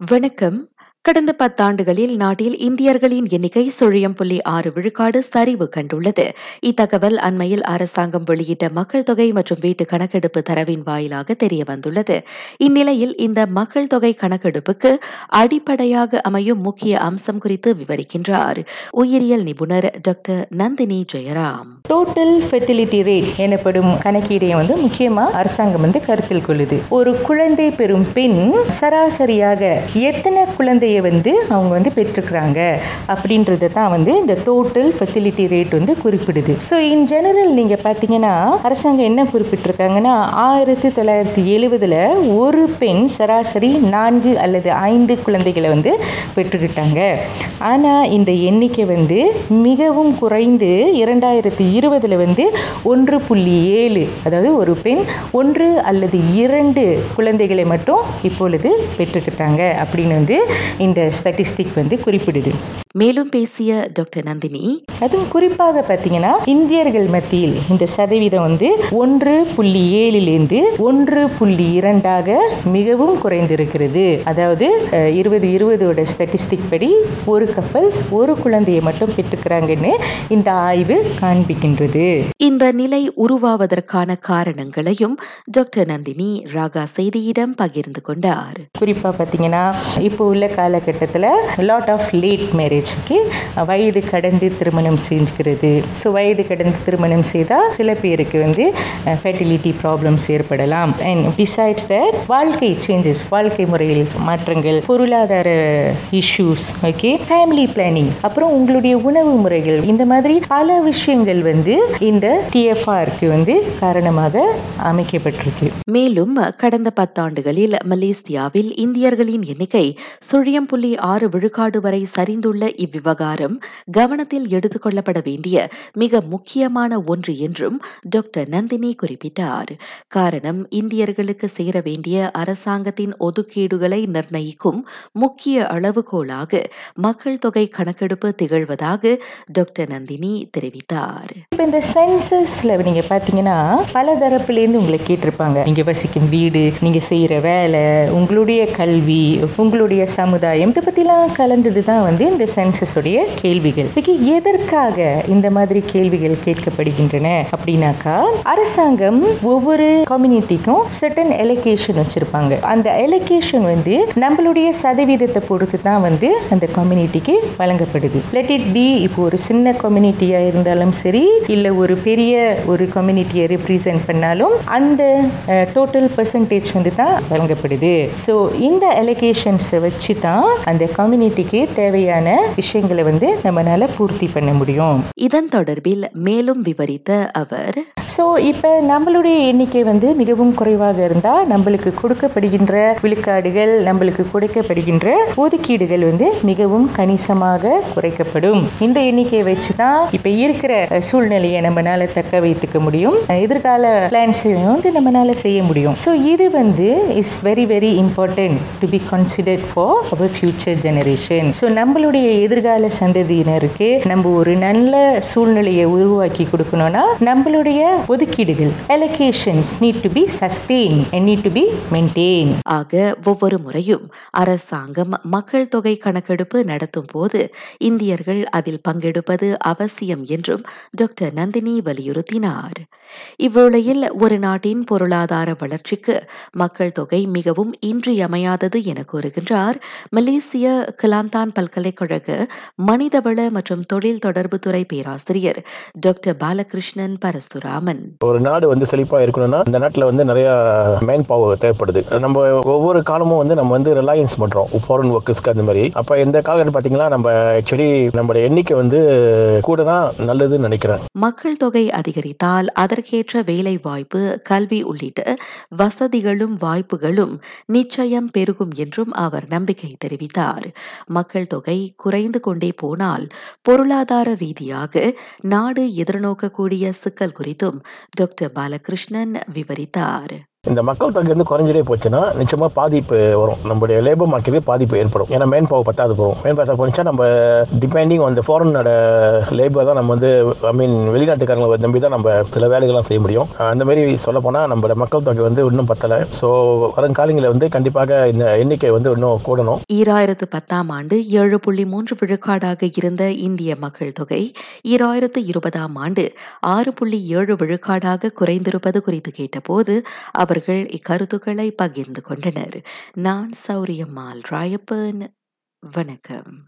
வணக்கம். கடந்த பத்தாண்டுகளில் நாட்டில் இந்தியர்களின் எண்ணிக்கை சுழியம் புள்ளி ஆறு விழுக்காடு சரிவு கண்டுள்ளது. இத்தகவல் அண்மையில் அரசாங்கம் வெளியிட்ட மக்கள் தொகை மற்றும் வீட்டு கணக்கெடுப்பு தரவின் வாயிலாக தெரியவந்துள்ளது. இந்நிலையில் இந்த மக்கள் தொகை கணக்கெடுப்புக்கு அடிப்படையாக அமையும் முக்கிய அம்சம் குறித்து விவரிக்கின்றார் உயிரியல் நிபுணர் doctor Nandini Jayaram. Total fertility rate எனப்படும் கணக்கீடை வந்து முக்கியமா அரசாங்கம் வந்து கருத்தில் கொள்ளுது ஒரு குழந்தை பெறும் பெண் சராசரியாக எத்தனை குழந்தைய வந்து அவங்க வந்து பெற்றுக்கிறாங்க. அப்படின்றத தான் வந்து இந்த டோட்டல் ஃபெசிலிட்டி ரேட் வந்து குறிப்பிடுது. ஸோ இன் ஜெனரல் நீங்கள் பார்த்தீங்கன்னா அரசாங்கம் என்ன குறிப்பிட்டிருக்காங்கன்னா ஆயிரத்தி தொள்ளாயிரத்தி எழுபதில் ஒரு பெண் சராசரி நான்கு அல்லது ஐந்து குழந்தைகளை வந்து பெற்றுக்கிட்டாங்க. ஆனால் இந்த எண்ணிக்கை வந்து மிகவும் குறைந்து இரண்டாயிரத்தி இருபதில் வந்து ஒன்று புள்ளி ஏழு அதாவது ஒரு பெண் ஒன்று அல்லது இரண்டு குழந்தைகளை மட்டும் இப்பொழுது பெற்றுக்கிட்டாங்க. அப்படின்னு வந்து இந்த ஸ்டாட்டிஸ்டிக் வந்து குறிப்பிடுது. மேலும் பேசிய டாக்டர் நந்தினி அதுவும் குறிப்பாக பார்த்தீங்கன்னா இந்தியர்கள் மத்தியில் இந்த சதவீதம் வந்து ஒன்று புள்ளி ஏழிலிருந்து ஒன்று புள்ளி இரண்டாக மிகவும் குறைந்திருக்கிறது. அதாவது இருபது இருபதோட ஸ்டாட்டிஸ்டிக் படி ஒரு கப்பல்ஸ் ஒரு குழந்தையை மட்டும் பெற்றுக்கிறாங்கன்னு இந்த ஆய்வு காண்பிக்கின்றது. இந்த நிலை உருவாவதற்கான காரணங்களையும் டாக்டர் நந்தினி ராகா செய்தியிடம் பகிர்ந்து கொண்டார். குறிப்பாக பார்த்தீங்கன்னா இப்போ உள்ள காலகட்டத்தில் லாட் ஆஃப் லேட் மேரேஜ்க்கு வயது கடந்து திருமணம் செஞ்சுக்கிறது. ஸோ வயது கடந்து திருமணம் செய்தால் சில பேருக்கு வந்து ஃபெர்டிலிட்டி ப்ராப்ளம்ஸ் ஏற்படலாம். அண்ட் பிசைட்ஸ் தட் வாழ்க்கை சேஞ்சஸ் வாழ்க்கை முறையில் மாற்றங்கள் பொருளாதார இஷ்யூஸ் ஓகே ஃபேமிலி பிளானிங் அப்புறம் உங்களுடைய உணவு முறைகள். இந்த மாதிரி பல விஷயங்கள் வந்து இந்த டிஎஃப்ஆருக்கு வந்து காரணமாக அமைக்கப்பட்டிருக்கு. மேலும் கடந்த பத்தாண்டுகளில் மலேசியாவில் இந்தியர்களின் எண்ணிக்கை சுழியம் புள்ளி ஆறு விழுக்காடு வரை சரிந்துள்ள இவ்விவகாரம் கவனத்தில் எடுத்துக்கொள்ளப்பட வேண்டிய மிக முக்கியமான ஒன்று என்றும் டாக்டர் நந்தினி குறிப்பிட்டார். காரணம் இந்தியர்களுக்கு சேர வேண்டிய அரசாங்கத்தின் ஒதுக்கீடுகளை நிர்ணயிக்கும் முக்கிய அளவுகோலாக மக்கள் தொகை கணக்கெடுப்பு திகழ்வதாக டாக்டர் நந்தினி தெரிவித்தார். இப்போ இந்த சென்சஸ்ல நீங்க பாத்தீங்கன்னா பல தரப்புலேருந்து உங்களை கேட்டிருப்பாங்க. நீங்க வசிக்கும் வீடு நீங்க செய்யற வேலை உங்களுடைய கல்வி உங்களுடைய சமுதாயம் இதை பற்றிலாம் கலந்தது தான் வந்து இந்த சென்சஸுடைய கேள்விகள். எதற்காக இந்த மாதிரி கேள்விகள் கேட்கப்படுகின்றன அப்படின்னாக்கா அரசாங்கம் ஒவ்வொரு கம்யூனிட்டிக்கும் certain எலோகேஷன் வச்சிருப்பாங்க. அந்த எலோகேஷன் வந்து நம்மளுடைய சதவீதத்தை பொறுத்து தான் வந்து அந்த கம்யூனிட்டிக்கு வழங்கப்படுது. லெட் இட் பி இப்போ ஒரு சின்ன கம்யூனிட்டியாக இருந்தாலும் சரி இல்லை ஒரு பெரிய ஒரு கம்யூனிட்டியை ரெப்ரசென்ட் பண்ணாலும் அந்த டோட்டல் பர்சன்டேஜ் வந்து தான் வழங்கப்படுது. ஸோ இந்த எலோகேஷன்ஸை வச்சு தான் அந்த கம்யூனிட்டிக்கு தேவையான விஷயங்களை வந்து நம்மளால பூர்த்தி பண்ண முடியும். இதன் தொடர்பில் மேலும் விவரித்த அவர் ஸோ இப்போ நம்மளுடைய எண்ணிக்கை வந்து மிகவும் குறைவாக இருந்தால் நம்மளுக்கு கொடுக்கப்படுகின்ற விழுக்காடுகள் நம்மளுக்கு கொடுக்கப்படுகின்ற ஒதுக்கீடுகள் வந்து மிகவும் கணிசமாக குறைக்கப்படும். இந்த எண்ணிக்கையை வச்சு தான் இப்போ இருக்கிற சூழ்நிலையை நம்மளால தக்க வைத்துக்க முடியும். எதிர்கால பிளான்ஸையும் வந்து நம்மளால செய்ய முடியும். ஸோ இது வந்து is very very important to be considered for our future generation so நம்மளுடைய எதிர்கால சந்ததியினருக்கு நம்ம ஒரு நல்ல சூழ்நிலையை உருவாக்கி கொடுக்கணும்னா நம்மளுடைய ஒதுக்கீடுகள். Allocations need to be sustain need to be maintain ஆக ஒவ்வொரு முறையும் அரசாங்கம் மக்கள் தொகை கணக்கெடுப்பு நடத்தும் போது இந்தியர்கள் அதில் பங்கெடுப்பது அவசியம் என்றும் டாக்டர் நந்தினி வலியுறுத்தினார். இவ்வேளையில் ஒரு நாட்டின் பொருளாதார வளர்ச்சிக்கு மக்கள் தொகை மிகவும் இன்றியமையாதது என கூறுகின்றார் மலேசிய கிளாந்தான் பல்கலைக்கழக மனிதவள மற்றும் தொழில் தொடர்புத்துறை பேராசிரியர் டாக்டர் பாலகிருஷ்ணன் பரசுராமன். ஒரு நாடு வந்து செழிப்பா இருக்கணும்னா இந்த நாட்டில் வந்து நிறைய மேன் பவர் தேவைப்படுது. நம்ம ஒவ்வொரு காலமும் வந்து நம்ம வந்து ரிலையன்ஸ் பண்றோம். ஃபாரின் ஒர்க்கர்ஸ்க்கு அந்த மாதிரி. அப்ப இந்த காலகட்டம் பாத்தீங்கன்னா நம்ம ஆக்சுவலி நம்மளோட எண்ணிக்கை வந்து கூடனா நல்லதுன்னு நினைக்கிறேன். மக்கள் தொகை அதிகரித்தால் அதற்கேற்ற வேலை வாய்ப்பு கல்வி உள்ளிட்ட வசதிகளும் வாய்ப்புகளும் நிச்சயம் பெருகும் என்றும் அவர் நம்பிக்கை தெரிவித்தார். மக்கள் தொகை குறைந்து கொண்டே போனால் பொருளாதார ரீதியாக நாடு எதிர்நோக்கக்கூடிய சிக்கல் குறித்தும் டாக்டர் பாலகிருஷ்ணன் விவரித்தார். இந்த மக்கள் தொகை வந்து குறைஞ்சிட்டே போச்சுன்னா நிச்சயமா பாதிப்பு வரும். நம்மளுடைய லேபர் மார்க்கெட்டுக்கு பாதிப்பு ஏற்படும். ஏன்னா மேன் பவர் பத்தாது போகும் மேன் பவர் போனிச்சா நம்ம டிபெண்டிங் அந்த ஃபாரினோட லேபர் தான் நம்ம வந்து ஐ மீன் வெளிநாட்டுக்காரங்களை நம்பி தான் நம்ம சில வேலைகள்லாம் செய்ய முடியும். அந்த மாதிரி சொல்ல போனால் நம்மளோட மக்கள் தொகை வந்து இன்னும் பத்தலை. ஸோ வருங்காலங்களில் வந்து கண்டிப்பாக இந்த எண்ணிக்கை வந்து இன்னும் கூடணும். ஈராயிரத்து பத்தாம் ஆண்டு ஏழு புள்ளி மூன்று விழுக்காடாக இருந்த இந்திய மக்கள் தொகை ஈராயிரத்து இருபதாம் ஆண்டு ஆறு புள்ளி ஏழு விழுக்காடாக குறைந்திருப்பது குறித்து கேட்டபோது அவர் அவர்கள் இக்கருத்துக்களை பகிர்ந்து கொண்டனர். நான் சௌரியம்மாள் ராயப்பன். வணக்கம்.